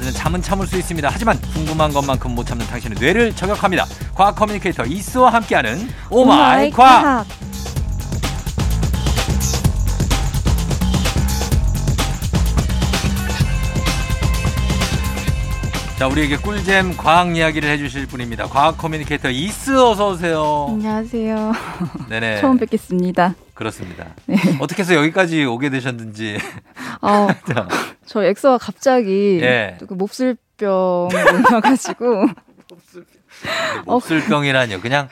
과학 쏟아지는 잠은 참을 수 있습니다. 하지만 궁금한 것만큼 못 참는 당신의 뇌를 저격합니다. 과학 커뮤니케이터 이스와 함께하는 오마이 과학. 자, 우리에게 꿀잼 과학 이야기를 해주실 분입니다. 과학 커뮤니케이터 이스 어서 오세요. 안녕하세요. 네네. 처음 뵙겠습니다. 그렇습니다. 네. 어떻게 해서 여기까지 오게 되셨는지. 어, 저 엑소가 갑자기 예. 그 몹쓸병 올려가지고. 몹쓸병이라뇨. 그냥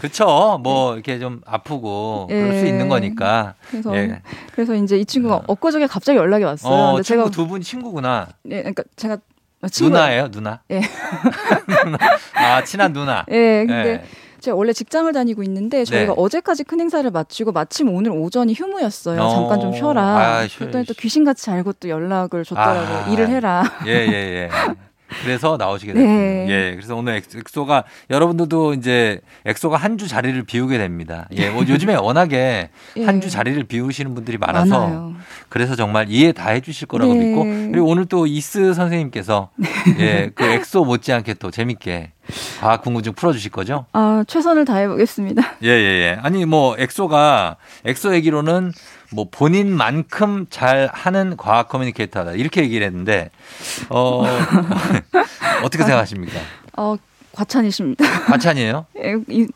그쵸. 뭐 이렇게 좀 아프고 예. 그럴 수 있는 거니까. 그래서 예. 그래서 이제 이 친구가 어. 엊그저께 갑자기 연락이 왔어요. 어, 근데 친구 제가 두 분 친구구나. 예, 그러니까 제가 아, 누나예요, 누나? 예. 아, 친한 누나. 예, 근데 예. 제가 원래 직장을 다니고 있는데 저희가 네. 어제까지 큰 행사를 마치고 마침 오늘 오전이 휴무였어요. 어... 잠깐 좀 쉬어라. 아, 그랬더니 또 귀신같이 알고 또 연락을 줬더라고요. 아... 일을 해라. 예, 예, 예. 그래서 나오시게 됐습니다. 네. 예, 그래서 오늘 엑소가 여러분들도 이제 엑소가 한 주 자리를 비우게 됩니다. 예, 뭐 요즘에 워낙에 예. 한주 자리를 비우시는 분들이 많아서 많아요. 그래서 정말 이해 다 해주실 거라고 네. 믿고 그리고 오늘 또 이스 선생님께서 네. 예, 그 엑소 못지않게 또 재밌게 과학 궁금증 풀어주실 거죠? 아, 최선을 다해보겠습니다. 예, 예, 예. 아니, 뭐, 엑소가, 엑소 얘기로는 뭐 본인만큼 잘 하는 과학 커뮤니케이터다. 이렇게 얘기를 했는데, 어, 어떻게 생각하십니까? 어, 과찬이십니다. 과찬이에요?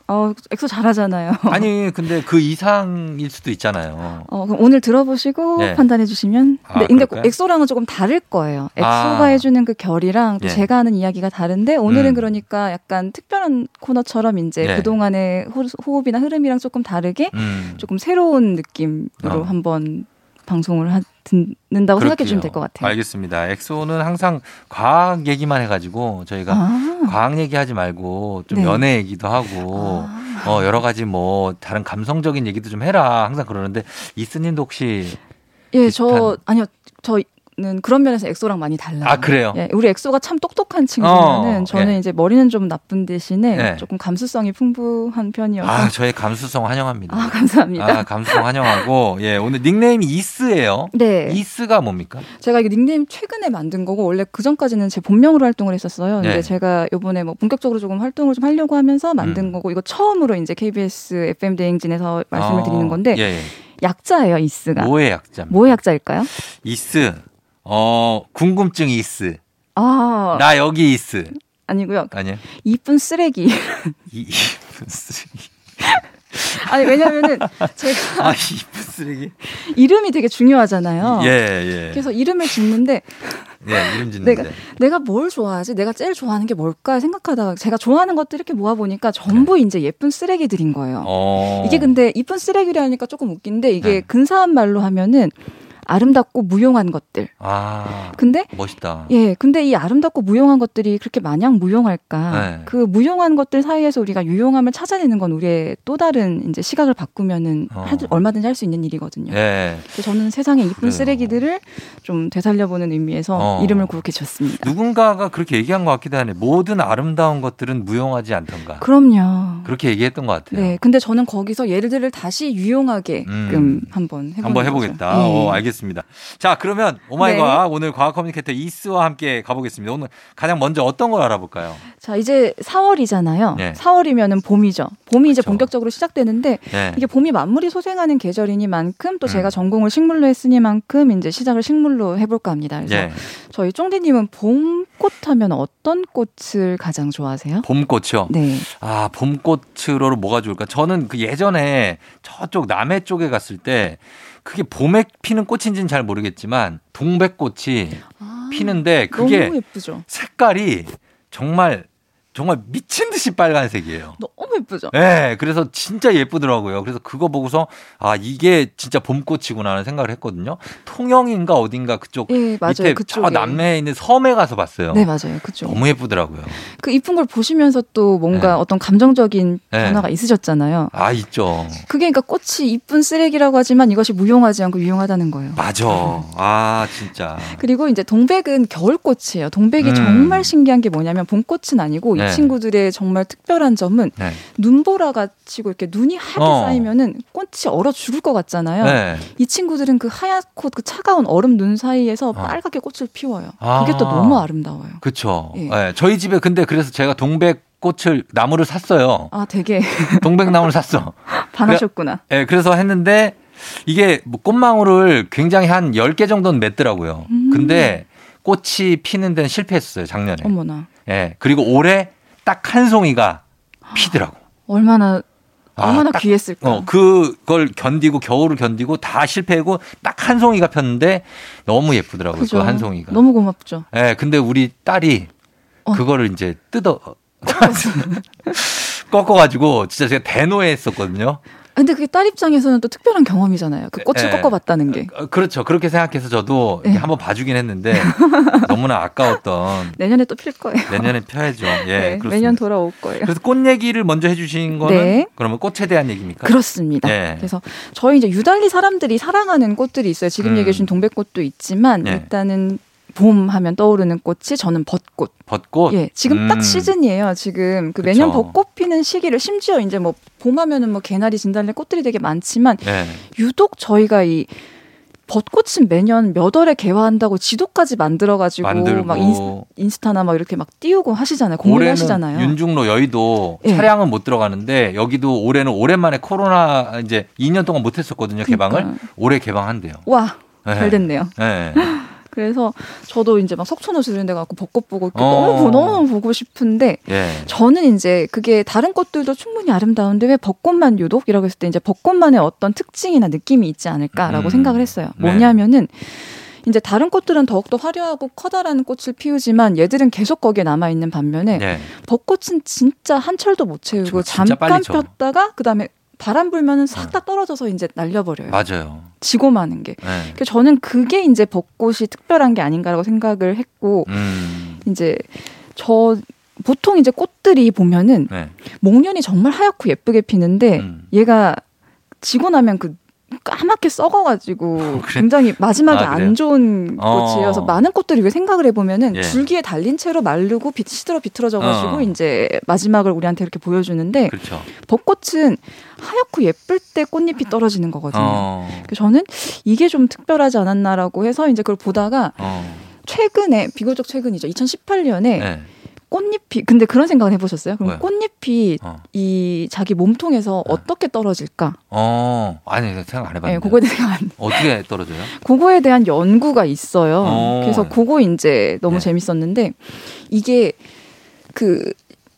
어, 엑소 잘하잖아요. 아니, 근데 그 이상일 수도 있잖아요. 어, 그럼 오늘 들어보시고 네. 판단해 주시면. 아, 근데, 근데 엑소랑은 조금 다를 거예요. 엑소가 아. 해주는 그 결이랑 예. 제가 하는 이야기가 다른데 오늘은 음. 그러니까 약간 특별한 코너처럼 이제 예. 그동안의 호흡이나 흐름이랑 조금 다르게 음. 조금 새로운 느낌으로 어. 한번 방송을 하, 듣는다고 생각해 주시면 될 것 같아요. 알겠습니다. 엑소는 항상 과학 얘기만 해가지고 저희가 아. 과학 얘기하지 말고 좀 네. 연애 얘기도 하고 아. 어, 여러 가지 뭐 다른 감성적인 얘기도 좀 해라 항상 그러는데 이스님도 혹시 예. 저 아니요 저 는 그런 면에서 엑소랑 많이 달라요. 아 그래요? 예, 우리 엑소가 참 똑똑한 친구는 어, 저는 예. 이제 머리는 좀 나쁜 대신에 예. 조금 감수성이 풍부한 편이어서. 아 저의 감수성 환영합니다. 아 감사합니다. 아 감수성 환영하고 예 오늘 닉네임이 이스예요. 네. 이스가 뭡니까? 제가 이게 닉네임 최근에 만든 거고 원래 그 전까지는 제 본명으로 활동을 했었어요. 근데 네. 제가 요번에 뭐 본격적으로 조금 활동을 좀 하려고 하면서 만든 음. 거고 이거 처음으로 이제 KBS FM 대행진에서 말씀을 어, 드리는 건데. 예, 예. 약자예요, 이스가. 뭐의 약자? 뭐의 약자일까요? 이스. 어, 궁금증 이스. 아. 나 여기 이스. 아니고요. 아니요. 이쁜 쓰레기. 이, 이쁜 쓰레기. 아니 왜냐면은 제가 아 이쁜 쓰레기 이름이 되게 중요하잖아요. 예 예. 그래서 이름을 짓는데 예 이름 짓는데 내가 내가 뭘 좋아하지? 내가 제일 좋아하는 게 뭘까 생각하다가 제가 좋아하는 것들 이렇게 모아 보니까 전부 네. 이제 예쁜 쓰레기들인 거예요. 어. 이게 근데 이쁜 쓰레기라니까 조금 웃긴데 이게 네. 근사한 말로 하면은 아름답고 무용한 것들. 아. 근데 멋있다. 예, 근데 이 아름답고 무용한 것들이 그렇게 마냥 무용할까? 네. 그 무용한 것들 사이에서 우리가 유용함을 찾아내는 건 우리의 또 다른 이제 시각을 바꾸면은 어. 얼마든지 할 수 있는 일이거든요. 예. 그래서 저는 세상에 이쁜 그래요. 쓰레기들을 좀 되살려보는 의미에서 어. 이름을 그렇게 줬습니다. 누군가가 그렇게 얘기한 것 같기도 하네. 모든 아름다운 것들은 무용하지 않던가. 그럼요. 그렇게 얘기했던 것 같아요. 네, 근데 저는 거기서 예를 들을 다시 유용하게끔 음. 한번 해보 한번 해보겠다. 네. 어, 알겠습니다. 알겠습니다. 자, 그러면 오마이과학 네. 오늘 과학 커뮤니케이터 이스와 함께 가보겠습니다. 오늘 가장 먼저 어떤 걸 알아볼까요? 자, 이제 4월이잖아요. 네. 4월이면은 봄이죠. 봄이 이제 그렇죠. 본격적으로 시작되는데 네. 이게 봄이 만물이 소생하는 계절이니만큼 또 음. 제가 전공을 식물로 했으니만큼 이제 시작을 식물로 해볼까 합니다. 그래서 네. 저희 쫑디님은 봄꽃 하면 어떤 꽃을 가장 좋아하세요? 봄꽃이요? 네. 아, 봄꽃으로 뭐가 좋을까? 저는 그 예전에 저쪽 남해 쪽에 갔을 때 그게 봄에 피는 꽃인지는 잘 모르겠지만 동백꽃이 아, 피는데 그게 색깔이 정말 정말 미친 듯이 빨간색이에요. 너무 예쁘죠? 네, 그래서 진짜 예쁘더라고요. 그래서 그거 보고서 아 이게 진짜 봄꽃이구나 하는 생각을 했거든요. 통영인가 어딘가 그쪽 네, 맞아요. 밑에 그쪽에. 저 남해에 있는 섬에 가서 봤어요. 네, 맞아요. 그쪽. 너무 예쁘더라고요. 그 이쁜 걸 보시면서 또 뭔가 네. 어떤 감정적인 네. 변화가 있으셨잖아요. 아 있죠. 그게 그러니까 꽃이 이쁜 쓰레기라고 하지만 이것이 무용하지 않고 유용하다는 거예요. 맞아. 아 진짜. 그리고 이제 동백은 겨울꽃이에요. 동백이 음. 정말 신기한 게 뭐냐면 봄꽃은 아니고 네. 친구들의 정말 특별한 점은 네. 눈보라가 치고 이렇게 눈이 하얗게 어. 쌓이면은 꽃이 얼어 죽을 것 같잖아요. 네. 이 친구들은 그 하얗고 그 차가운 얼음 눈 사이에서 어. 빨갛게 꽃을 피워요. 아. 그게 또 너무 아름다워요. 그렇죠. 예. 저희 집에 근데 그래서 제가 동백 꽃을 나무를 샀어요. 아, 되게 동백 나무를 샀어. 반하셨구나. 예, 네, 그래서 했는데 이게 뭐 꽃망울을 굉장히 한 10개 정도는 맺더라고요. 음. 근데 꽃이 피는 데는 실패했어요, 작년에. 어머나. 예. 그리고 올해 딱 한 송이가 피더라고. 얼마나 아, 얼마나 딱, 귀했을까. 어, 그걸 견디고 겨울을 견디고 다 실패하고 딱 한 송이가 폈는데 너무 예쁘더라고요. 그 한 송이가. 너무 고맙죠. 예. 근데 우리 딸이 어. 그거를 이제 뜯어 꺾어가지고 진짜 제가 대노했었거든요. 근데 그게 딸 입장에서는 또 특별한 경험이잖아요. 그 꽃을 네. 꺾어봤다는 게. 어, 그렇죠. 그렇게 생각해서 저도 네. 한번 봐주긴 했는데 너무나 아까웠던. 내년에 또 필 거예요. 내년에 펴야죠. 예, 네, 매년 돌아올 거예요. 그래서 꽃 얘기를 먼저 해주신 거는 네. 그러면 꽃에 대한 얘기입니까? 그렇습니다. 네. 그래서 저희 이제 유달리 사람들이 사랑하는 꽃들이 있어요. 지금 음. 얘기해 주신 동백꽃도 있지만 네. 일단은 봄 하면 떠오르는 꽃이 저는 벚꽃. 벚꽃? 예. 지금 음. 딱 시즌이에요. 지금 그 매년 벚꽃 피는 시기를 심지어 이제 뭐 봄 하면은 뭐 개나리, 진달래 꽃들이 되게 많지만 네. 유독 저희가 이 벚꽃은 매년 몇 월에 개화한다고 지도까지 만들어가지고 막 인스, 타나막 이렇게 막 띄우고 하시잖아요. 공유하시잖아요. 윤중로 여의도 네. 차량은 못 들어가는데 여기도 올해는 오랜만에 코로나 이제 2년 동안 못했었거든요 개방을 그러니까. 올해 개방한대요. 와. 네. 잘 됐네요. 네. 그래서 저도 이제 막 석촌호수 이런 데 가고 벚꽃 보고 어. 너무 너무 보고 싶은데 예. 저는 이제 그게 다른 꽃들도 충분히 아름다운데 왜 벚꽃만 유독 이라고 했을 때 이제 벚꽃만의 어떤 특징이나 느낌이 있지 않을까라고 음. 생각을 했어요. 네. 뭐냐면은 이제 다른 꽃들은 더욱더 화려하고 커다란 꽃을 피우지만 얘들은 계속 거기에 남아 있는 반면에 네. 벚꽃은 진짜 한 철도 못 채우고 잠깐 폈다가 그다음에 바람 불면은 싹다 네. 떨어져서 이제 날려버려요. 맞아요. 지고 마는 게. 네. 그래서 저는 그게 이제 벚꽃이 특별한 게 아닌가라고 생각을 했고, 음. 이제 저 보통 이제 꽃들이 보면은 네. 목련이 정말 하얗고 예쁘게 피는데 음. 얘가 지고 나면 그 까맣게 썩어가지고 어, 그래? 굉장히 마지막에 아, 안 좋은 어. 꽃이어서 많은 꽃들이 왜 생각을 해보면은 예. 줄기에 달린 채로 마르고 빛 시들어 비틀어져가지고 어. 이제 마지막을 우리한테 이렇게 보여주는데 그렇죠. 벚꽃은 하얗고 예쁠 때 꽃잎이 떨어지는 거거든요. 어. 저는 이게 좀 특별하지 않았나라고 해서 이제 그걸 보다가 어. 최근에 비교적 최근이죠. 2018년에 네. 꽃잎이 근데 그런 생각을 해보셨어요? 그럼 왜? 꽃잎이 어. 이 자기 몸통에서 네. 어떻게 떨어질까? 어 아니 생각 안 해봤는데. 네, 그거에 대한 어떻게 떨어져요? 그거에 대한 연구가 있어요. 어. 그래서 그거 이제 너무 네. 재밌었는데 이게 그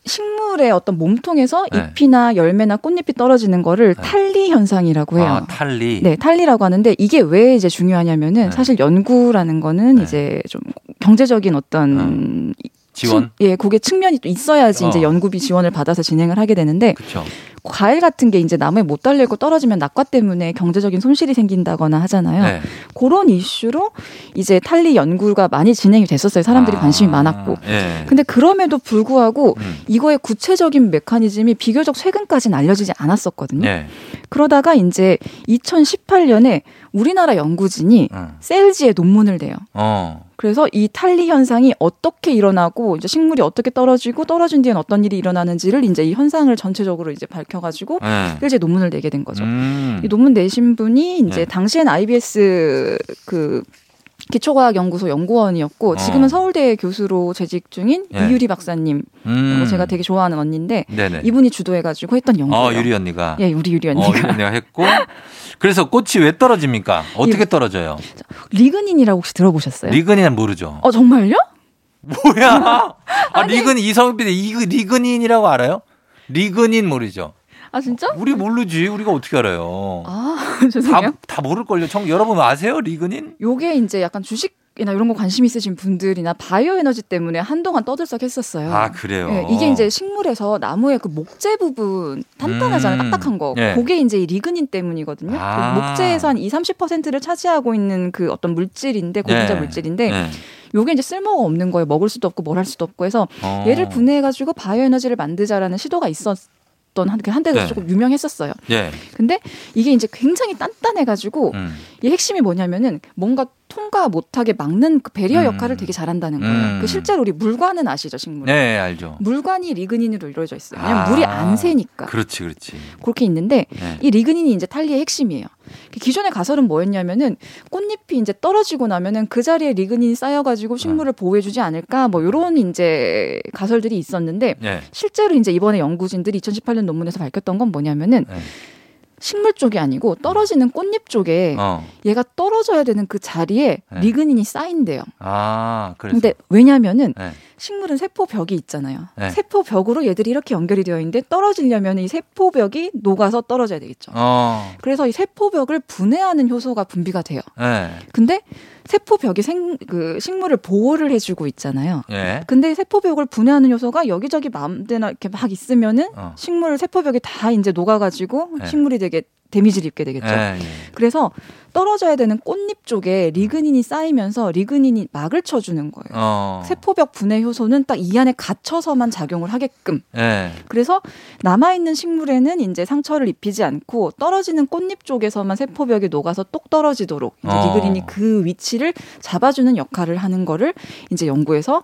식물의 어떤 몸통에서 네. 잎이나 열매나 꽃잎이 떨어지는 거를 네. 탈리 현상이라고 해요. 아, 탈리. 네, 탈리라고 하는데 이게 왜 이제 중요하냐면은 네. 사실 연구라는 거는 네. 이제 좀 경제적인 어떤 음. 지원? 예, 그게 측면이 또 있어야지 어. 이제 연구비 지원을 받아서 진행을 하게 되는데 그쵸. 과일 같은 게 이제 나무에 못 달리고 떨어지면 낙과 때문에 경제적인 손실이 생긴다거나 하잖아요. 네. 그런 이슈로 이제 탈리 연구가 많이 진행이 됐었어요. 사람들이 아, 관심이 많았고. 예. 근데 그럼에도 불구하고 음. 이거의 구체적인 메커니즘이 비교적 최근까지는 알려지지 않았었거든요. 예. 그러다가 이제 2018년에 우리나라 연구진이 음. 셀지에 논문을 내요. 어. 그래서 이 탈리 현상이 어떻게 일어나고 이제 식물이 어떻게 떨어지고 떨어진 뒤엔 어떤 일이 일어나는지를 이제 이 현상을 전체적으로 이제 밝혀가지고 네. 실제 논문을 내게 된 거죠. 음. 이 논문 내신 분이 이제 네. 당시엔 IBS 그 기초과학연구소 연구원이었고 어. 지금은 서울대 교수로 재직 중인 예. 이유리 박사님 음. 제가 되게 좋아하는 언니인데 네네. 이분이 주도해가지고 했던 연구예요. 어, 유리 언니가. 예, 우리 유리 언니가. 어, 유리 언니가 했고 그래서 꽃이 왜 떨어집니까? 어떻게 떨어져요? 리그닌이라고 혹시 들어보셨어요? 리그닌은 모르죠. 어 정말요? 뭐야? 아, 리그닌 이성빈 이그니이라고 알아요? 리그닌 모르죠. 아 진짜? 우리 모르지. 우리가 어떻게 알아요? 아 죄송해요. 다, 다 모를걸요. 청 여러분 아세요 리그닌? 요게 이제 약간 주식 이나 이런 거 관심 있으신 분들이나 바이오 에너지 때문에 한동안 떠들썩했었어요. 아 그래요. 네, 이게 이제 식물에서 나무의 그 목재 부분 단단하잖아요, 음. 딱딱한 거. 네. 그게 이제 리그닌 때문이거든요. 아. 그 목재에서 한 2, 30%를 차지하고 있는 그 어떤 물질인데 고분자 네. 물질인데 네. 요게 이제 쓸모가 없는 거예요. 먹을 수도 없고 뭘 할 수도 없고 해서 어. 얘를 분해해가지고 바이오 에너지를 만들자라는 시도가 있었. 던 한, 한 대가 네. 조금 유명했었어요. 네. 근데 이게 이제 굉장히 단단해가지고 음. 이 핵심이 뭐냐면은 뭔가 통과 못하게 막는 그 배리어 음. 역할을 되게 잘한다는 거예요. 음. 그 실제로 우리 물관은 아시죠, 식물? 네, 알죠. 물관이 리그닌으로 이루어져 있어요. 왜냐면 아, 물이 안 새니까. 그렇지, 그렇지. 그렇게 있는데 네. 이 리그닌이 이제 탈리의 핵심이에요. 그 기존의 가설은 뭐였냐면은 꽃잎이 이제 떨어지고 나면은 그 자리에 리그닌이 쌓여가지고 식물을 네. 보호해주지 않을까 뭐 요런 이제 가설들이 있었는데 네. 실제로 이제 이번에 연구진들이 2018년 논문에서 밝혔던 건 뭐냐면은 네. 식물 쪽이 아니고 떨어지는 꽃잎 쪽에 어. 얘가 떨어져야 되는 그 자리에 네. 리그닌이 쌓인대요. 아, 그래서. 근데 왜냐면은 네. 식물은 세포벽이 있잖아요. 네. 세포벽으로 얘들이 이렇게 연결이 되어 있는데 떨어지려면 이 세포벽이 녹아서 떨어져야 되겠죠. 어. 그래서 이 세포벽을 분해하는 효소가 분비가 돼요. 네. 근데 세포벽이 생, 그 식물을 보호를 해주고 있잖아요. 예. 근데 세포벽을 분해하는 요소가 여기저기 마음대나 이렇게 막 있으면은 어. 식물 세포벽이 다 이제 녹아가지고 예. 식물이 되게 데미지를 입게 되겠죠. 예, 예. 그래서 떨어져야 되는 꽃잎 쪽에 리그닌이 쌓이면서 리그닌이 막을 쳐주는 거예요. 어. 세포벽 분해 효소는 딱 이 안에 갇혀서만 작용을 하게끔. 예. 그래서 남아있는 식물에는 이제 상처를 입히지 않고 떨어지는 꽃잎 쪽에서만 세포벽이 녹아서 똑 떨어지도록 이제 어. 리그닌이 그 위치를 잡아주는 역할을 하는 거를 이제 연구해서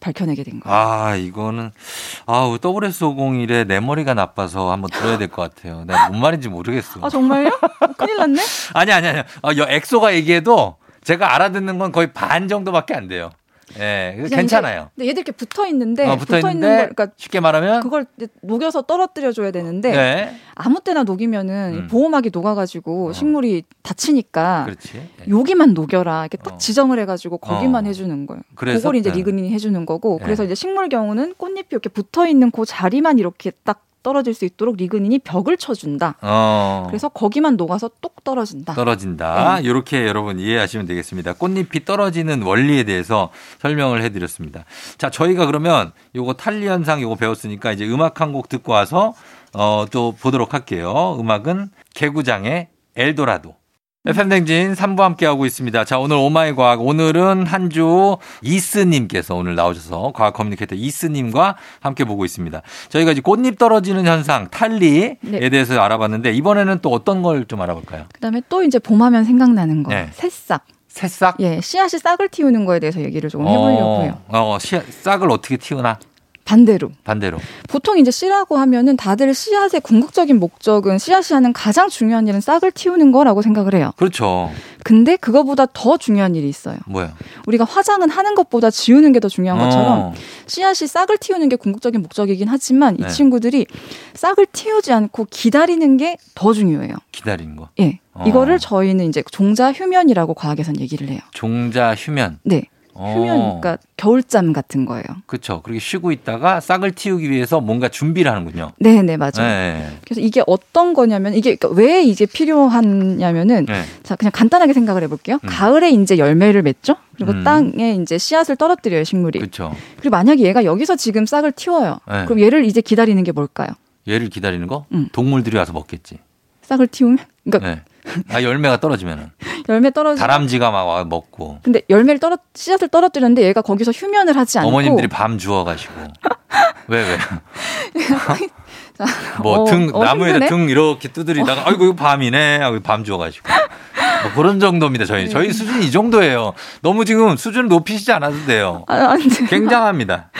밝혀내게 된 거예요. 아, 이거는 아우 WS501에 내 머리가 나빠서 한번 들어야 될 것 같아요. 내가 뭔 말인지 모르겠어. 아, 정말요? 큰일 났네. 아니 아니 아니. 아, 엑소가 얘기해도 제가 알아듣는 건 거의 반 정도밖에 안 돼요. 예, 네, 괜찮아요. 근데 얘들 이렇게 붙어 있는데 어, 붙어, 있는 걸 그러니까 쉽게 말하면 그걸 녹여서 떨어뜨려 줘야 되는데 네. 아무 때나 녹이면은 음. 보호막이 녹아가지고 어. 식물이 다치니까 그렇지. 네. 여기만 녹여라 이렇게 딱 어. 지정을 해가지고 거기만 어. 해주는 거예요. 그래서 그걸 이제 네. 리그닌이 해주는 거고 네. 그래서 이제 식물 경우는 꽃잎이 이렇게 붙어 있는 그 자리만 이렇게 딱 떨어질 수 있도록 리그닌이 벽을 쳐준다. 어. 그래서 거기만 녹아서 똑 떨어진다. 떨어진다. 네. 이렇게 여러분 이해하시면 되겠습니다. 꽃잎이 떨어지는 원리에 대해서 설명을 해드렸습니다. 자, 저희가 그러면 요거 탈리 현상 요거 배웠으니까 이제 음악 한 곡 듣고 와서 어, 또 보도록 할게요. 음악은 개구장의 엘도라도. FM대행진 3부 함께하고 있습니다. 자, 오늘 오마이 과학. 오늘은 한 주 이스님께서 오늘 나오셔서 과학 커뮤니케이터 이스님과 함께 보고 있습니다. 저희가 이제 꽃잎 떨어지는 현상, 탈리에 네. 대해서 알아봤는데 이번에는 또 어떤 걸 좀 알아볼까요? 그 다음에 또 이제 봄하면 생각나는 거. 네. 새싹. 새싹? 예, 씨앗이 싹을 틔우는 거에 대해서 얘기를 좀 해보려고 해요. 어, 씨앗, 싹을 어떻게 틔우나? 반대로. 반대로. 보통 이제 씨라고 하면은 다들 씨앗의 궁극적인 목적은 씨앗이 하는 가장 중요한 일은 싹을 틔우는 거라고 생각을 해요. 그렇죠. 근데 그거보다 더 중요한 일이 있어요. 뭐야? 우리가 화장은 하는 것보다 지우는 게 더 중요한 것처럼 어. 씨앗이 싹을 틔우는 게 궁극적인 목적이긴 하지만 네. 이 친구들이 싹을 틔우지 않고 기다리는 게 더 중요해요. 기다리는 거? 예. 어. 이거를 저희는 이제 종자 휴면이라고 과학에선 얘기를 해요. 종자 휴면? 네. 휴면, 어. 그러니까 겨울잠 같은 거예요. 그렇죠. 그렇게 쉬고 있다가 싹을 틔우기 위해서 뭔가 준비를 하는군요. 네, 네, 맞아요. 네. 그래서 이게 어떤 거냐면 이게 그러니까 왜 이게 필요하냐면은 네. 자 그냥 간단하게 생각을 해볼게요. 음. 가을에 이제 열매를 맺죠. 그리고 음. 땅에 이제 씨앗을 떨어뜨려요 식물이. 그렇죠. 그리고 만약에 얘가 여기서 지금 싹을 틔워요. 네. 그럼 얘를 이제 기다리는 게 뭘까요? 얘를 기다리는 거? 음. 동물들이 와서 먹겠지. 싹을 틔우면? 그러니까 네. 아 열매가 떨어지면은. 열매 떨어지 다람쥐가 막 와 먹고. 근데 열매를 떨어 씨앗을 떨어뜨렸는데 얘가 거기서 휴면을 하지 않고. 어머님들이 밤 주워가시고. 왜 왜? 뭐등 어, 나무에다 등 이렇게 두드리다가 아이고 이거 밤이네. 하고 밤 주워가시고 뭐 그런 정도입니다 저희 네. 저희 수준이 이 정도예요 너무 지금 수준을 높이시지 않아도 돼요 아, 굉장합니다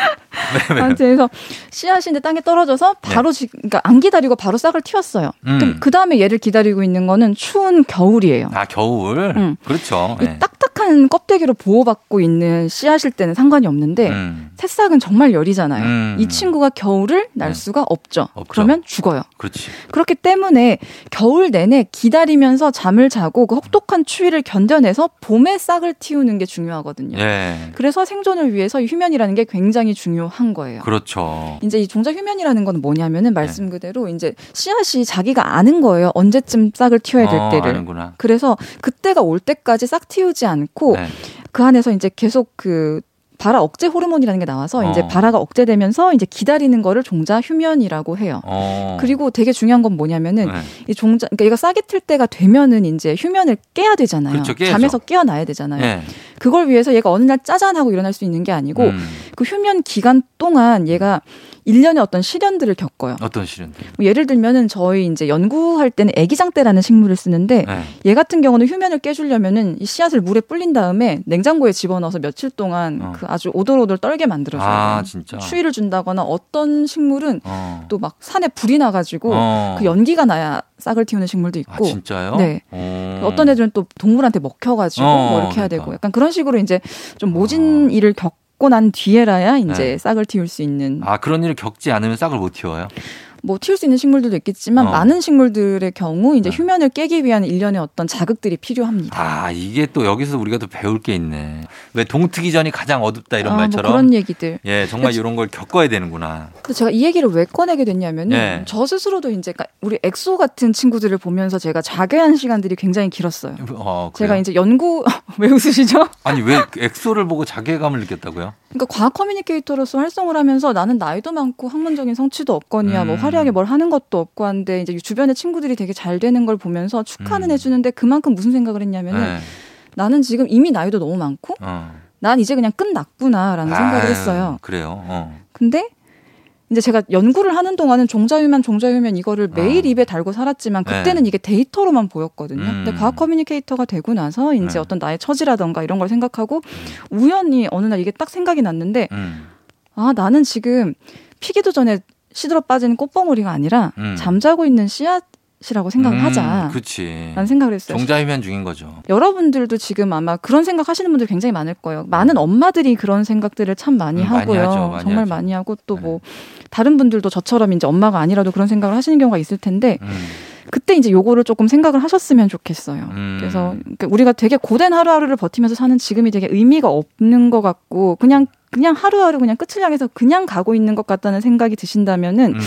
네, 네. 그래서 씨앗인데 땅에 떨어져서 바로 네. 그러니까 안 기다리고 바로 싹을 틔웠어요. 음. 그 다음에 얘를 기다리고 있는 거는 추운 겨울이에요. 아 겨울. 음. 그렇죠. 네. 딱딱한 껍데기로 보호받고 있는 씨앗일 때는 상관이 없는데 음. 새싹은 정말 열이잖아요. 음. 이 친구가 겨울을 날 네. 수가 없죠. 없죠. 그러면 죽어요. 그렇지. 그렇기 때문에 겨울 내내 기다리면서 잠을 자고 그 혹독한 추위를 견뎌내서 봄에 싹을 틔우는 게 중요하거든요. 예. 그래서 생존을 위해서 휴면이라는 게 굉장히 중요한 거예요. 그렇죠. 이제 이 종자 휴면이라는 건 뭐냐면은 말씀 네. 그대로 이제 씨앗이 자기가 아는 거예요. 언제쯤 싹을 틔워야 될 어, 때를. 아는구나. 그래서 그때가 올 때까지 싹 틔우지 않고 네. 그 안에서 이제 계속 그 발화 억제 호르몬이라는 게 나와서 어. 이제 발화가 억제되면서 이제 기다리는 거를 종자 휴면이라고 해요. 어. 그리고 되게 중요한 건 뭐냐면은 네. 이 종자 그러니까 얘가 싹이 틀 때가 되면은 이제 휴면을 깨야 되잖아요. 그렇죠, 잠에서 깨어나야 되잖아요. 네. 그걸 위해서 얘가 어느 날 짜잔 하고 일어날 수 있는 게 아니고 음. 그 휴면 기간 동안 얘가 일련의 어떤 시련들을 겪어요. 어떤 시련들? 뭐 예를 들면은 저희 이제 연구할 때는 애기장대라는 식물을 쓰는데 네. 얘 같은 경우는 휴면을 깨주려면은 이 씨앗을 물에 불린 다음에 냉장고에 집어넣어서 며칠 동안 어. 그 아주 오돌오돌 떨게 만들어줘요. 아, 진짜. 추위를 준다거나 어떤 식물은 어. 또막 산에 불이 나가지고 어. 그 연기가 나야 싹을 틔우는 식물도 아, 있고. 아, 진짜요? 네. 오. 어떤 애들은 또 동물한테 먹혀가지고 어, 뭐 이렇게 해야 그러니까. 되고 약간 그런 식으로 이제 좀 모진 어. 일을 겪 겪고 난 뒤에라야 이제 네. 싹을 틔울 수 있는. 아 그런 일을 겪지 않으면 싹을 못 틔워요? 뭐 틔울 수 있는 식물들도 있겠지만 어. 많은 식물들의 경우 이제 네. 휴면을 깨기 위한 일련의 어떤 자극들이 필요합니다. 아 이게 또 여기서 우리가 또 배울 게 있네. 왜 동트기 전이 가장 어둡다 이런 아, 뭐 말처럼 뭐 그런 얘기들. 예 정말 이런 걸 겪어야 되는구나. 근데 제가 이 얘기를 왜 꺼내게 됐냐면은 예. 저 스스로도 이제 그러니까 우리 엑소 같은 친구들을 보면서 제가 자괴한 시간들이 굉장히 길었어요. 어, 제가 이제 연구 왜 웃으시죠? 아니 왜 엑소를 보고 자괴감을 느꼈다고요? 그러니까 과학 커뮤니케이터로서 활동을 하면서 나는 나이도 많고 학문적인 성취도 없거니와 뭐 음. 뭐 화려하게 뭘 하는 것도 없고 한데 이제 주변에 친구들이 되게 잘 되는 걸 보면서 축하는 음. 해주는데 그만큼 무슨 생각을 했냐면은 네. 나는 지금 이미 나이도 너무 많고 어. 난 이제 그냥 끝났구나라는 생각을 했어요. 그래요. 어. 근데 이제 제가 연구를 하는 동안은 종자휴면 종자휴면 이거를 매일 어. 입에 달고 살았지만 네. 그때는 네. 이게 데이터로만 보였거든요. 음. 근데 과학 커뮤니케이터가 되고 나서 이제 네. 어떤 나의 처지라던가 이런 걸 생각하고 음. 우연히 어느 날 이게 딱 생각이 났는데 음. 아 나는 지금 피기도 전에 시들어 빠진 꽃봉오리가 아니라 음. 잠자고 있는 씨앗 이라고 생각을 음, 하자. 그렇지. 라는 생각을 했어요. 종자유면 중인 거죠. 여러분들도 지금 아마 그런 생각 하시는 분들 굉장히 많을 거예요. 많은 엄마들이 그런 생각들을 참 많이 음, 하고요. 많이 하죠, 많이 정말 하죠. 많이 하고 또뭐 네. 다른 분들도 저처럼 이제 엄마가 아니라도 그런 생각을 하시는 경우가 있을 텐데 음. 그때 이제 요거를 조금 생각을 하셨으면 좋겠어요. 음. 그래서 그러니까 우리가 되게 고된 하루하루를 버티면서 사는 지금이 되게 의미가 없는 것 같고 그냥 그냥 하루하루 그냥 끝을 향해서 그냥 가고 있는 것 같다는 생각이 드신다면은 음.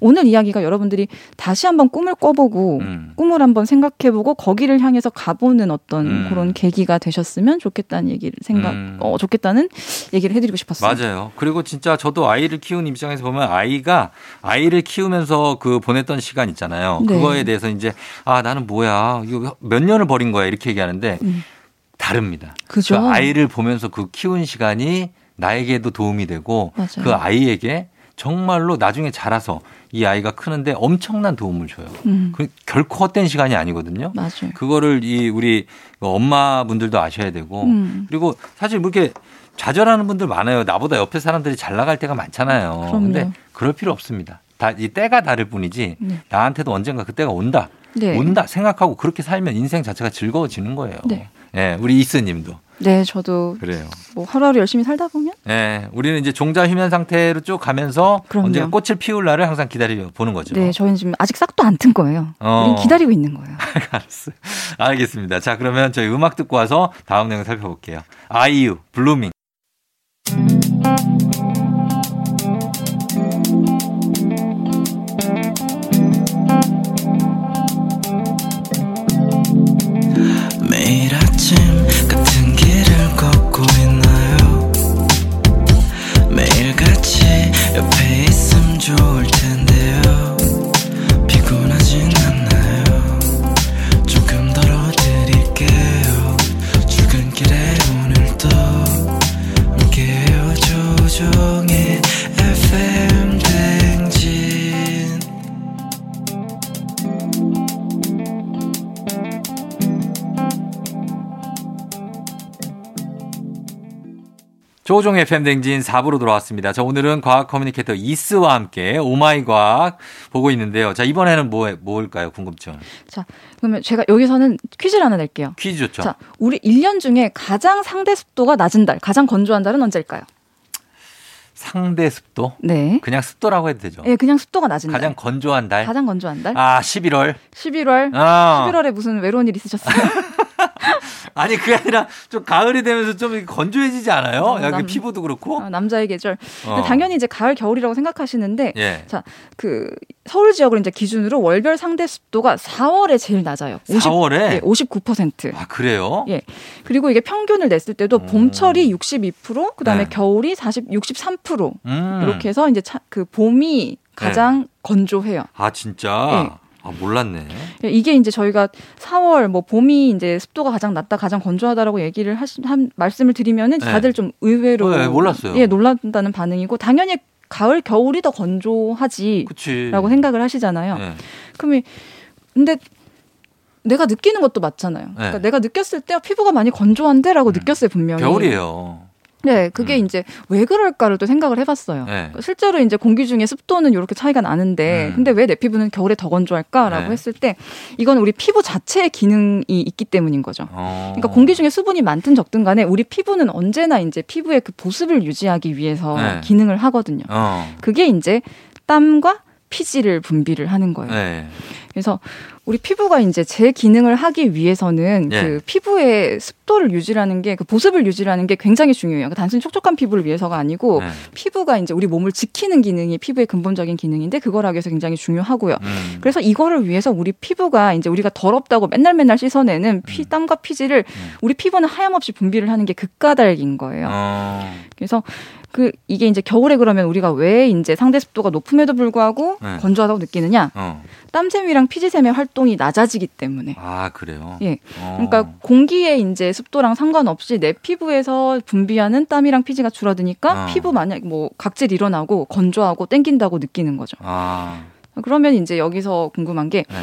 오늘 이야기가 여러분들이 다시 한번 꿈을 꿔보고 음. 꿈을 한번 생각해보고 거기를 향해서 가보는 어떤 음. 그런 계기가 되셨으면 좋겠다는 얘기를 생각, 음. 어, 좋겠다는 얘기를 해드리고 싶었어요. 맞아요. 그리고 진짜 저도 아이를 키우는 입장에서 보면 아이가 아이를 키우면서 그 보냈던 시간 있잖아요. 네. 그거에 대해서 이제 아 나는 뭐야 이거 몇 년을 버린 거야 이렇게 얘기하는데 음. 다릅니다. 그죠. 그 아이를 보면서 그 키운 시간이 나에게도 도움이 되고 맞아요. 그 아이에게 정말로 나중에 자라서 이 아이가 크는데 엄청난 도움을 줘요. 음. 그 결코 헛된 시간이 아니거든요. 맞아요. 그거를 이 우리 엄마분들도 아셔야 되고 음. 그리고 사실 뭐 이렇게 좌절하는 분들 많아요. 나보다 옆에 사람들이 잘 나갈 때가 많잖아요. 근데 그럴 필요 없습니다. 다 이 때가 다를 뿐이지 네. 나한테도 언젠가 그 때가 온다. 네. 온다 생각하고 그렇게 살면 인생 자체가 즐거워지는 거예요. 네. 네 우리 이스 님도. 네, 저도 그래요. 뭐 하루하루 열심히 살다 보면. 네, 우리는 이제 종자 휴면 상태로 쭉 가면서 그럼요. 언제가 꽃을 피울 날을 항상 기다려 보는 거죠. 네, 저희는 지금 아직 싹도 안 튼 거예요. 어. 기다리고 있는 거예요. 알았어. 알겠습니다. 자, 그러면 저희 음악 듣고 와서 다음 내용 살펴볼게요. 아이유 블루밍. 조우종 FM 대행진 4부로 돌아왔습니다. 자, 오늘은 과학 커뮤니케이터 이스와 함께 오마이 과학 보고 있는데요. 자, 이번에는 뭐, 뭘까요? 궁금증. 자, 그러면 제가 여기서는 퀴즈를 하나 낼게요. 퀴즈 좋죠. 자, 우리 1년 중에 가장 상대 습도가 낮은 달, 가장 건조한 달은 언제일까요? 상대 습도? 네. 그냥 습도라고 해도 되죠. 네, 그냥 습도가 낮은 가장 달. 건조한 달. 가장 건조한 달. 아, 11월. 11월. 어. 11월에 무슨 외로운 일 있으셨어요? 아니 그게 아니라 좀 가을이 되면서 좀 건조해지지 않아요? 어, 남, 피부도 그렇고. 어, 남자의 계절. 어. 당연히 이제 가을 겨울이라고 생각하시는데 예. 자그 서울 지역을 이제 기준으로 월별 상대 습도가 4월에 제일 낮아요. 50, 4월에 예, 59%. 아 그래요? 예. 그리고 이게 평균을 냈을 때도 음. 봄철이 62%, 그다음에 네. 겨울이 40, 63% 음. 이렇게 해서 이제 차, 그 봄이 가장 네. 건조해요. 아 진짜. 예. 아, 몰랐네. 이게 이제 저희가 4월 뭐 봄이 이제 습도가 가장 낮다, 가장 건조하다라고 얘기를 하시 한 말씀을 드리면은 네. 다들 네. 좀 의외로 네, 몰랐어요. 예, 놀란다는 반응이고 당연히 가을 겨울이 더 건조하지라고 생각을 하시잖아요. 네. 그러면 근데 내가 느끼는 것도 맞잖아요. 네. 그러니까 내가 느꼈을 때 피부가 많이 건조한데라고 음. 느꼈어요 분명히. 겨울이에요. 네, 그게 음. 이제 왜 그럴까를 또 생각을 해봤어요. 네. 그러니까 실제로 이제 공기 중에 습도는 이렇게 차이가 나는데, 음. 근데 왜 내 피부는 겨울에 더 건조할까라고 네. 했을 때, 이건 우리 피부 자체의 기능이 있기 때문인 거죠. 어. 그러니까 공기 중에 수분이 많든 적든 간에 우리 피부는 언제나 이제 피부의 그 보습을 유지하기 위해서 네. 기능을 하거든요. 어. 그게 이제 땀과 피지를 분비를 하는 거예요. 네. 그래서 우리 피부가 이제 제 기능을 하기 위해서는 예. 그 피부의 습도를 유지하는 게 그 보습을 유지하는 게 굉장히 중요해요. 그러니까 단순히 촉촉한 피부를 위해서가 아니고 네. 피부가 이제 우리 몸을 지키는 기능이 피부의 근본적인 기능인데 그걸 하기 위해서 굉장히 중요하고요. 음. 그래서 이거를 위해서 우리 피부가 이제 우리가 더럽다고 맨날 맨날 씻어내는 피 음. 땀과 피지를 음. 우리 피부는 하염없이 분비를 하는 게 극가닥인 거예요. 어. 그래서 그 이게 이제 겨울에 그러면 우리가 왜 이제 상대 습도가 높음에도 불구하고 네. 건조하다고 느끼느냐? 어. 땀샘이랑 피지샘의 활동이 낮아지기 때문에. 아 그래요? 예. 어. 그러니까 공기의 이제 습도랑 상관없이 내 피부에서 분비하는 땀이랑 피지가 줄어드니까 어. 피부 만약 뭐 각질 일어나고 건조하고 땡긴다고 느끼는 거죠. 아. 그러면 이제 여기서 궁금한 게 네.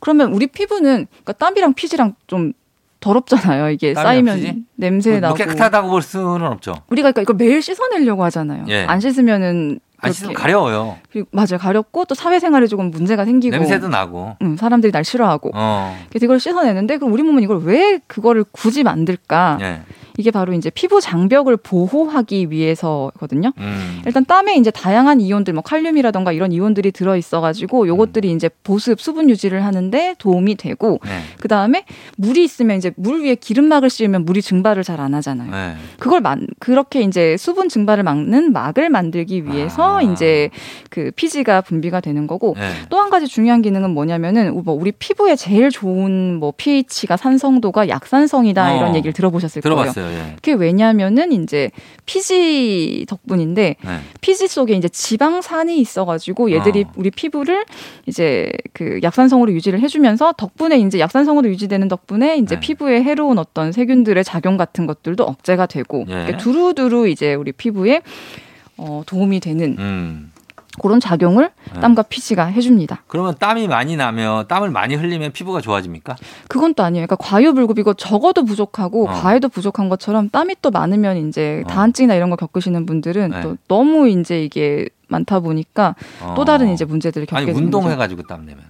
그러면 우리 피부는 그러니까 땀이랑 피지랑 좀 더럽잖아요. 이게 쌓이면 피지? 냄새 뭐, 뭐 나고. 깨끗하다고 볼 수는 없죠. 우리가 그러니까 이걸 매일 씻어내려고 하잖아요. 예. 안 씻으면은 안 씻으면 가려워요. 그리고 맞아요. 가렵고 또 사회생활에 조금 문제가 생기고 냄새도 나고. 응, 사람들이 날 싫어하고. 어. 그래서 이걸 씻어내는데 그럼 우리 몸은 이걸 왜 그거를 굳이 만들까? 예. 이게 바로 이제 피부 장벽을 보호하기 위해서거든요. 음. 일단 땀에 이제 다양한 이온들, 뭐 칼륨이라던가 이런 이온들이 들어 있어 가지고 요것들이 음. 이제 보습, 수분 유지를 하는데 도움이 되고 네. 그 다음에 물이 있으면 이제 물 위에 기름막을 씌우면 물이 증발을 잘 안 하잖아요. 네. 그걸 만 그렇게 이제 수분 증발을 막는 막을 만들기 위해서 아. 이제 그 피지가 분비가 되는 거고 네. 또한 가지 중요한 기능은 뭐냐면은 뭐 우리 피부에 제일 좋은 뭐 pH가 산성도가 약산성이다 어. 이런 얘기를 들어보셨을 들어봤어요. 거예요. 예. 그게 왜냐면은 이제 피지 덕분인데 네. 피지 속에 이제 지방산이 있어가지고 얘들이 어. 우리 피부를 이제 그 약산성으로 유지를 해주면서 덕분에 이제 약산성으로 유지되는 덕분에 이제 네. 피부에 해로운 어떤 세균들의 작용 같은 것들도 억제가 되고 예. 그러니까 두루두루 이제 우리 피부에 어, 도움이 되는 음. 그런 작용을 네. 땀과 피지가 해줍니다. 그러면 땀이 많이 나면 땀을 많이 흘리면 피부가 좋아집니까? 그건 또 아니에요. 그러니까 과유불급 이거 적어도 부족하고 어. 과해도 부족한 것처럼 땀이 또 많으면 이제 어. 다한증이나 이런 거 겪으시는 분들은 네. 또 너무 이제 이게 많다 보니까 어. 또 다른 이제 문제들을 겪게 되는 거죠. 운동해가지고 땀 내면.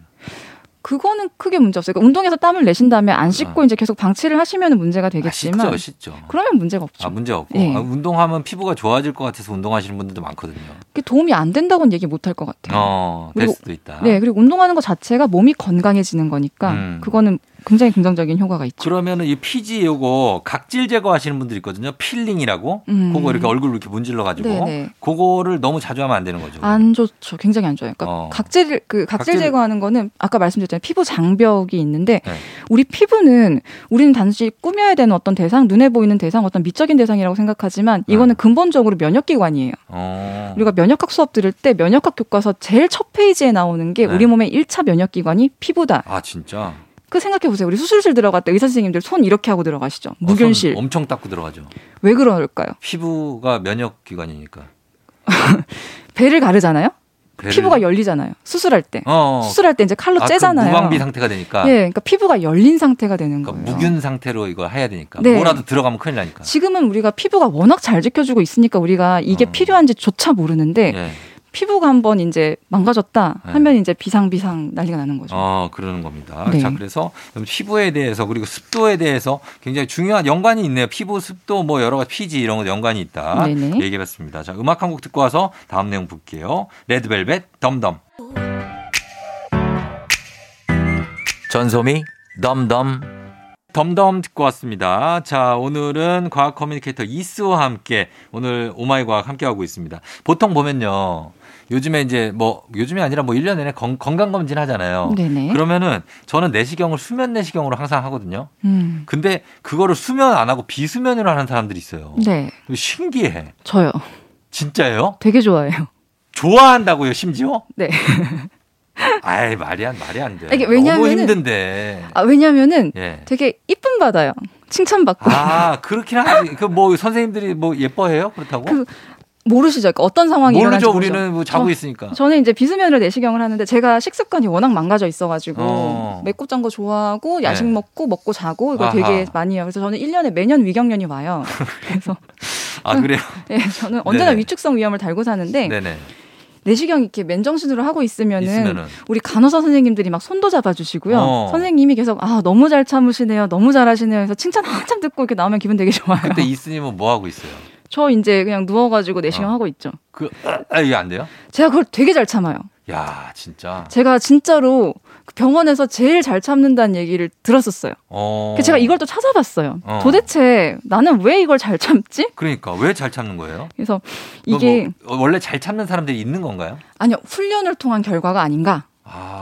그거는 크게 문제 없어요. 그러니까 운동에서 땀을 내신 다음에 안 씻고 어. 이제 계속 방치를 하시면 문제가 되겠지만 아, 씻죠, 씻죠. 그러면 문제가 없죠. 아, 문제 없고 예. 아, 운동하면 피부가 좋아질 것 같아서 운동하시는 분들도 많거든요. 그게 도움이 안 된다고는 얘기 못 할 것 같아요. 어, 될 수도 있다. 네, 그리고 운동하는 것 자체가 몸이 건강해지는 거니까 음. 그거는 굉장히 긍정적인 효과가 있죠. 그러면은 이 피지 요거 각질 제거하시는 분들 있거든요. peeling이라고. 음. 그거 이렇게 얼굴 이렇게 문질러 가지고 네네. 그거를 너무 자주 하면 안 되는 거죠. 안 좋죠. 굉장히 안 좋아요. 그러니까 어. 각질 그 각질, 각질, 제거하는 거는 아까 말씀드렸잖아요. 피부 장벽이 있는데 네. 우리 피부는 우리는 단지 꾸며야 되는 어떤 대상, 눈에 보이는 대상, 어떤 미적인 대상이라고 생각하지만 이거는 네. 근본적으로 면역 기관이에요. 어. 우리가 면역학 수업 들을 때 면역학 교과서 제일 첫 페이지에 나오는 게 네. 우리 몸의 1차 면역 기관이 피부다. 아, 진짜? 그 생각해 보세요. 우리 수술실 들어갈 때 의사 선생님들 손 이렇게 하고 들어가시죠. 무균실. 어, 엄청 닦고 들어가죠. 왜 그럴까요? 피부가 면역 기관이니까. 배를 가르잖아요. 배를... 피부가 열리잖아요. 수술할 때. 어어. 어. 수술할 때 이제 칼로 아, 째잖아요. 무방비 상태가 되니까. 예, 그러니까 피부가 열린 상태가 되는 그러니까 거예요. 무균 상태로 이거 해야 되니까. 네. 뭐라도 들어가면 큰일 나니까. 지금은 우리가 피부가 워낙 잘 지켜주고 있으니까 우리가 이게 어. 필요한지조차 모르는데 예. 피부가 한번 이제 망가졌다 네. 하면 네. 이제 비상비상 난리가 나는 거죠. 어, 그러는 겁니다. 네. 자, 그래서 피부에 대해서 그리고 습도에 대해서 굉장히 중요한 연관이 있네요. 피부, 습도, 뭐 여러 가지 피지 이런 거 연관이 있다. 네네. 얘기해 봤습니다. 자, 음악 한 곡 듣고 와서 다음 내용 볼게요. 레드벨벳 덤덤. 전소미 덤덤 덤덤 듣고 왔습니다. 자, 오늘은 과학 communicator 이스와 함께 오늘 오마이 과학 함께하고 있습니다. 보통 보면요. 요즘에 이제 뭐 요즘이 아니라 뭐 1년 내내 건, 강검진 하잖아요. 네네. 그러면은 저는 내시경을 수면 내시경으로 항상 하거든요. 음. 근데 그거를 수면 안 하고 비수면으로 하는 사람들이 있어요. 네. 신기해. 저요. 진짜예요? 되게 좋아해요. 좋아한다고요, 심지어? 네. 아이 말이 안 말이 안 돼. 이게 왜냐면 너무 힘든데. 아 왜냐면은 예. 되게 이쁨 받아요. 칭찬받고. 아 그렇긴 하지. 그 뭐 선생님들이 뭐 예뻐해요 그렇다고? 그 모르시죠? 그러니까 어떤 상황이 모르죠. 우리는 뭐 자고 저, 있으니까. 저는 이제 비수면으로 내시경을 하는데 제가 식습관이 워낙 망가져 있어가지고 어. 맵고 짠거 좋아하고 야식 네. 먹고 먹고 자고 이거 아하. 되게 많이 해요. 그래서 저는 1년에 매년 위경련이 와요. 그래서 아 그래요? 네, 저는 언제나 네네. 위축성 위험을 달고 사는데 네네. 내시경 이렇게 맨정신으로 하고 있으면은, 있으면은, 우리 간호사 선생님들이 막 손도 잡아주시고요. 어. 선생님이 계속 아 너무 잘 참으시네요, 너무 잘하시네요. 해서 칭찬 한참 듣고 이렇게 나오면 기분 되게 좋아요. 그때 이스님은 뭐 하고 있어요? 저 이제 그냥 누워가지고 내시경 어. 하고 있죠. 그, 아, 이게 안 돼요? 제가 그걸 되게 잘 참아요. 야, 진짜. 제가 진짜로 그 병원에서 제일 잘 참는다는 얘기를 들었었어요. 어. 제가 이걸 또 찾아봤어요. 어. 도대체 나는 왜 이걸 잘 참지? 그러니까 왜 잘 참는 거예요? 그래서 이게 뭐 원래 잘 참는 사람들이 있는 건가요? 아니요, 훈련을 통한 결과가 아닌가?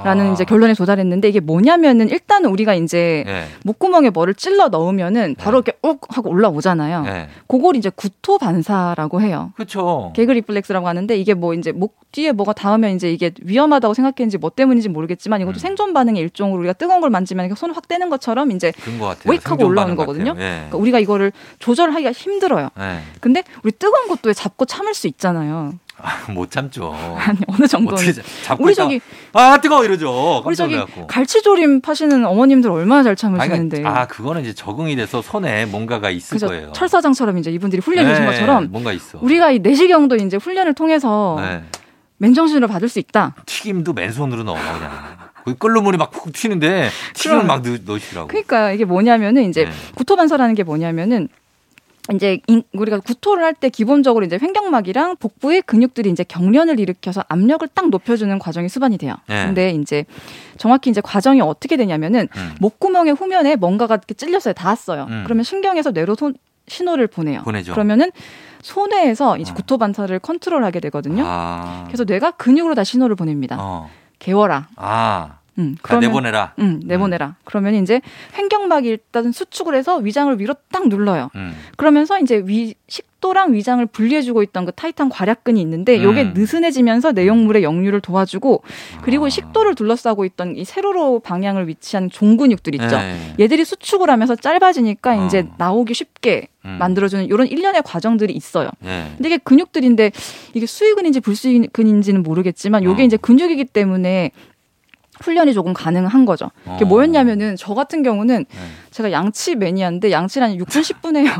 라는 이제 결론에 도달했는데 이게 뭐냐면은 일단은 우리가 이제 네. 목구멍에 뭐를 찔러 넣으면은 바로 네. 이렇게 욱 하고 올라오잖아요. 네. 그걸 이제 구토 반사라고 해요. 그렇죠. 개그 리플렉스라고 하는데 이게 뭐 이제 목 뒤에 뭐가 닿으면 이제 이게 위험하다고 생각했는지 뭐 때문인지 모르겠지만 이것도 음. 생존 반응의 일종으로 우리가 뜨거운 걸 만지면 손 확 떼는 것처럼 이제 웨이크하고 올라오는 거거든요. 예. 그러니까 우리가 이거를 조절하기가 힘들어요. 예. 근데 우리 뜨거운 것도 잡고 참을 수 있잖아요. 아, 못 참죠. 아니 어느 정도는. 우리 저기 아 뜨거워 이러죠. 우리 저기 갈치조림 파시는 어머님들 얼마나 잘 참으시는데. 아니, 아 그거는 이제 적응이 돼서 손에 뭔가가 있을 거예요. 철사장처럼 이제 이분들이 훈련해 준 네, 것처럼 뭔가 있어. 우리가 이 내시경도 이제 훈련을 통해서 네. 맨정신으로 받을 수 있다. 튀김도 맨손으로 넣어 그냥. 끓는 물이 막 푹 튀는데 튀김을 막 넣, 으시라고 그러니까 이게 뭐냐면은 이제 네. 구토반사라는 게 뭐냐면은 이제 우리가 구토를 할 때 기본적으로 이제 횡격막이랑 복부의 근육들이 이제 경련을 일으켜서 압력을 딱 높여주는 과정이 수반이 돼요. 네. 근데 이제 정확히 이제 과정이 어떻게 되냐면은 음. 목구멍의 후면에 뭔가가 이렇게 찔렸어요, 닿았어요. 음. 그러면 신경에서 뇌로 손, 신호를 보내요. 보내죠. 그러면은 손해에서 이제 어. 구토 반사를 컨트롤하게 되거든요. 아. 그래서 뇌가 근육으로 다 신호를 보냅니다. 어. 개워라. 아. 음, 그러면, 내보내라. 음, 내보내라. 음. 그러면 이제 횡격막이 일단 수축을 해서 위장을 위로 딱 눌러요. 음. 그러면서 이제 위 식도랑 위장을 분리해주고 있던 그 타이탄 괄약근이 있는데 요게 음. 느슨해지면서 내용물의 역류를 도와주고 그리고 아. 식도를 둘러싸고 있던 이 세로로 방향을 위치한 종근육들 있죠. 네. 얘들이 수축을 하면서 짧아지니까 어. 이제 나오기 쉽게 음. 만들어주는 이런 일련의 과정들이 있어요. 네. 근데 이게 근육들인데 이게 수익근인지 불수익근인지는 모르겠지만 요게 어. 이제 근육이기 때문에 훈련이 조금 가능한 거죠. 그게 어. 뭐였냐면은 저 같은 경우는 네. 제가 양치 매니아인데 양치를 한 6분 10분 해요.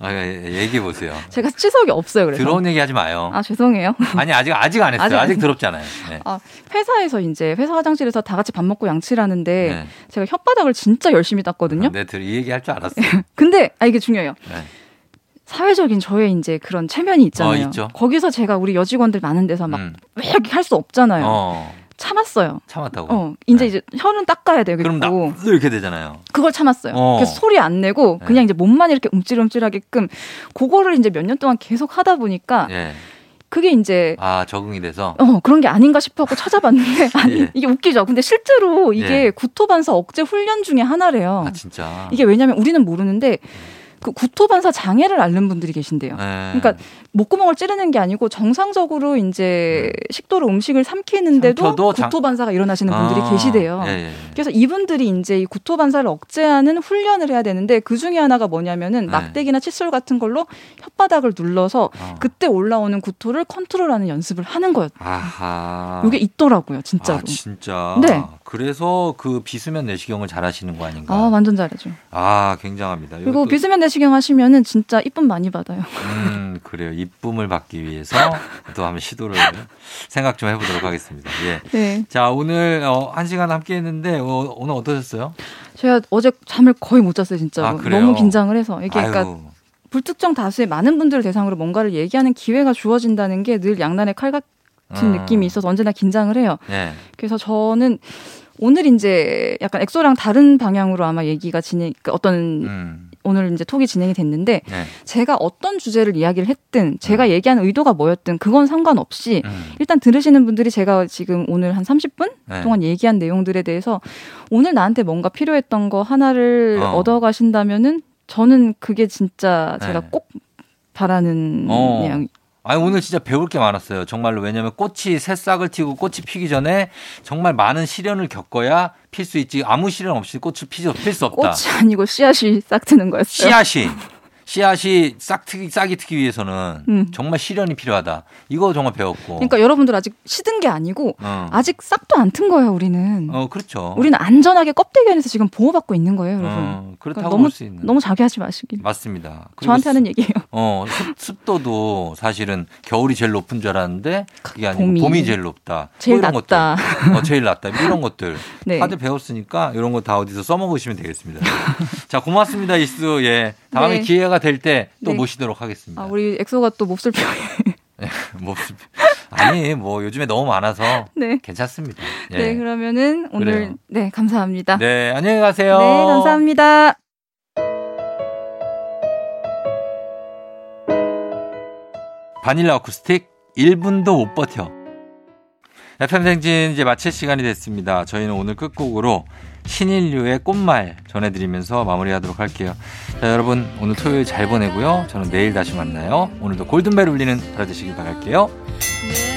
아, 예, 예, 얘기해 보세요. 제가 치석이 없어요. 그래서 들어온 얘기 하지 마요. 아 죄송해요. 아니 아직 아직 안 했어요. 아직, 아직 더럽잖아요. 네. 아 회사에서 이제 회사 화장실에서 다 같이 밥 먹고 양치를 하는데 네. 제가 혓바닥을 진짜 열심히 땄거든요. 아, 네, 이 얘기 할 줄 알았어. 근데 아 이게 중요해요. 네. 사회적인 저의 이제 그런 체면이 있잖아요. 어, 거기서 제가 우리 여직원들 많은 데서 막왜 음. 이렇게 할 수 없잖아요. 어. 참았어요. 참았다고. 어, 이제 네. 이제 혀는 닦아야 되겠고. 그럼 나 이렇게 되잖아요. 그걸 참았어요. 어. 그래서 소리 안 내고 네. 그냥 이제 몸만 이렇게 움찔움찔하게끔 그거를 이제 몇 년 동안 계속 하다 보니까 네. 그게 이제 아 적응이 돼서 어 그런 게 아닌가 싶어고 찾아봤는데 아니 예. 이게 웃기죠. 근데 실제로 이게 예. 구토반사 억제 훈련 중에 하나래요. 아 진짜. 이게 왜냐면 우리는 모르는데 그 구토반사 장애를 앓는 분들이 계신데요. 네. 그러니까 목구멍을 찌르는 게 아니고 정상적으로 이제 네. 식도로 음식을 삼키는데도 구토 반사가 일어나시는 분들이 아, 계시대요. 예, 예. 그래서 이분들이 이제 이 구토 반사를 억제하는 훈련을 해야 되는데 그 중에 하나가 뭐냐면은 네. 막대기나 칫솔 같은 걸로 혓바닥을 눌러서 아. 그때 올라오는 구토를 컨트롤하는 연습을 하는 거예요. 아하. 이게 있더라고요, 진짜로. 아, 진짜. 네. 그래서 그 비수면 내시경을 잘하시는 거 아닌가? 아 완전 잘하죠. 아 굉장합니다. 그리고 비수면 내시경 하시면은 진짜 이쁨 많이 받아요. 음 그래요. 이쁨을 받기 위해서 또 한번 시도를 생각 좀 해보도록 하겠습니다. 예. 네. 자 오늘 어, 한 시간 함께 했는데 어, 오늘 어떠셨어요? 제가 어제 잠을 거의 못 잤어요 진짜. 아, 너무 긴장을 해서 이게 그러니까. 아유. 불특정 다수의 많은 분들을 대상으로 뭔가를 얘기하는 기회가 주어진다는 게 늘 양날의 칼 같은 음. 느낌이 있어서 언제나 긴장을 해요. 네. 그래서 저는 오늘 이제 약간 엑소랑 다른 방향으로 아마 얘기가 진행, 그러니까 어떤 음. 오늘 이제 톡이 진행이 됐는데 네. 제가 어떤 주제를 이야기를 했든 제가 음. 얘기하는 의도가 뭐였든 그건 상관없이 음. 일단 들으시는 분들이 제가 지금 오늘 한 30분 네. 동안 얘기한 내용들에 대해서 오늘 나한테 뭔가 필요했던 거 하나를 어. 얻어 가신다면은 저는 그게 진짜 제가 네. 꼭 바라는 어. 아니 오늘 진짜 배울 게 많았어요. 정말로 왜냐면 꽃이 새싹을 튀고 꽃이 피기 전에 정말 많은 시련을 겪어야 필 수 있지 아무 시련 없이 꽃을 피지 필수 없다. 꽃이 아니고 씨앗이 싹 트는 거였어요. 씨앗이 씨앗이 싹 트기 싹이 트기 위해서는 음. 정말 시련이 필요하다. 이거 정말 배웠고. 그러니까 여러분들 아직 시든 게 아니고 어. 아직 싹도 안 튼 거예요, 우리는. 어, 그렇죠. 우리는 안전하게 껍데기 안에서 지금 보호받고 있는 거예요, 여러분. 어, 그렇다고 그러니까 너무, 수 있는. 너무 자기하지 마시길. 맞습니다. 저한테 하는 얘기예요. 어, 습, 도도 사실은 겨울이 제일 높은 줄 알았는데 그게 아니고 봄이, 봄이 제일 높다. 제일 뭐 낮다. 어, 제일 낮다. 뭐 이런 것들. 네. 다들 배웠으니까 이런 거 다 어디서 써먹으시면 되겠습니다. 자, 고맙습니다, 이수. 예. 다음에 네. 기회가 될 때또 네. 모시도록 하겠습니다. 아, 우리 엑소가 또 몹쓸 표 몹쓸 아니, 뭐 요즘에 너무 많아서 네. 괜찮습니다. 예. 네, 그러면은 오늘 그래요. 네, 감사합니다. 네, 안녕히 가세요. 네, 감사합니다. 바닐라 어쿠스틱 1분도 못 버텨. FM생진 이제 마칠 시간이 됐습니다. 저희는 오늘 끝곡으로 신인류의 꽃말 전해드리면서 마무리하도록 할게요. 자, 여러분 오늘 토요일 잘 보내고요. 저는 내일 다시 만나요. 오늘도 골든벨 울리는 하루 되시길 바랄게요. 네.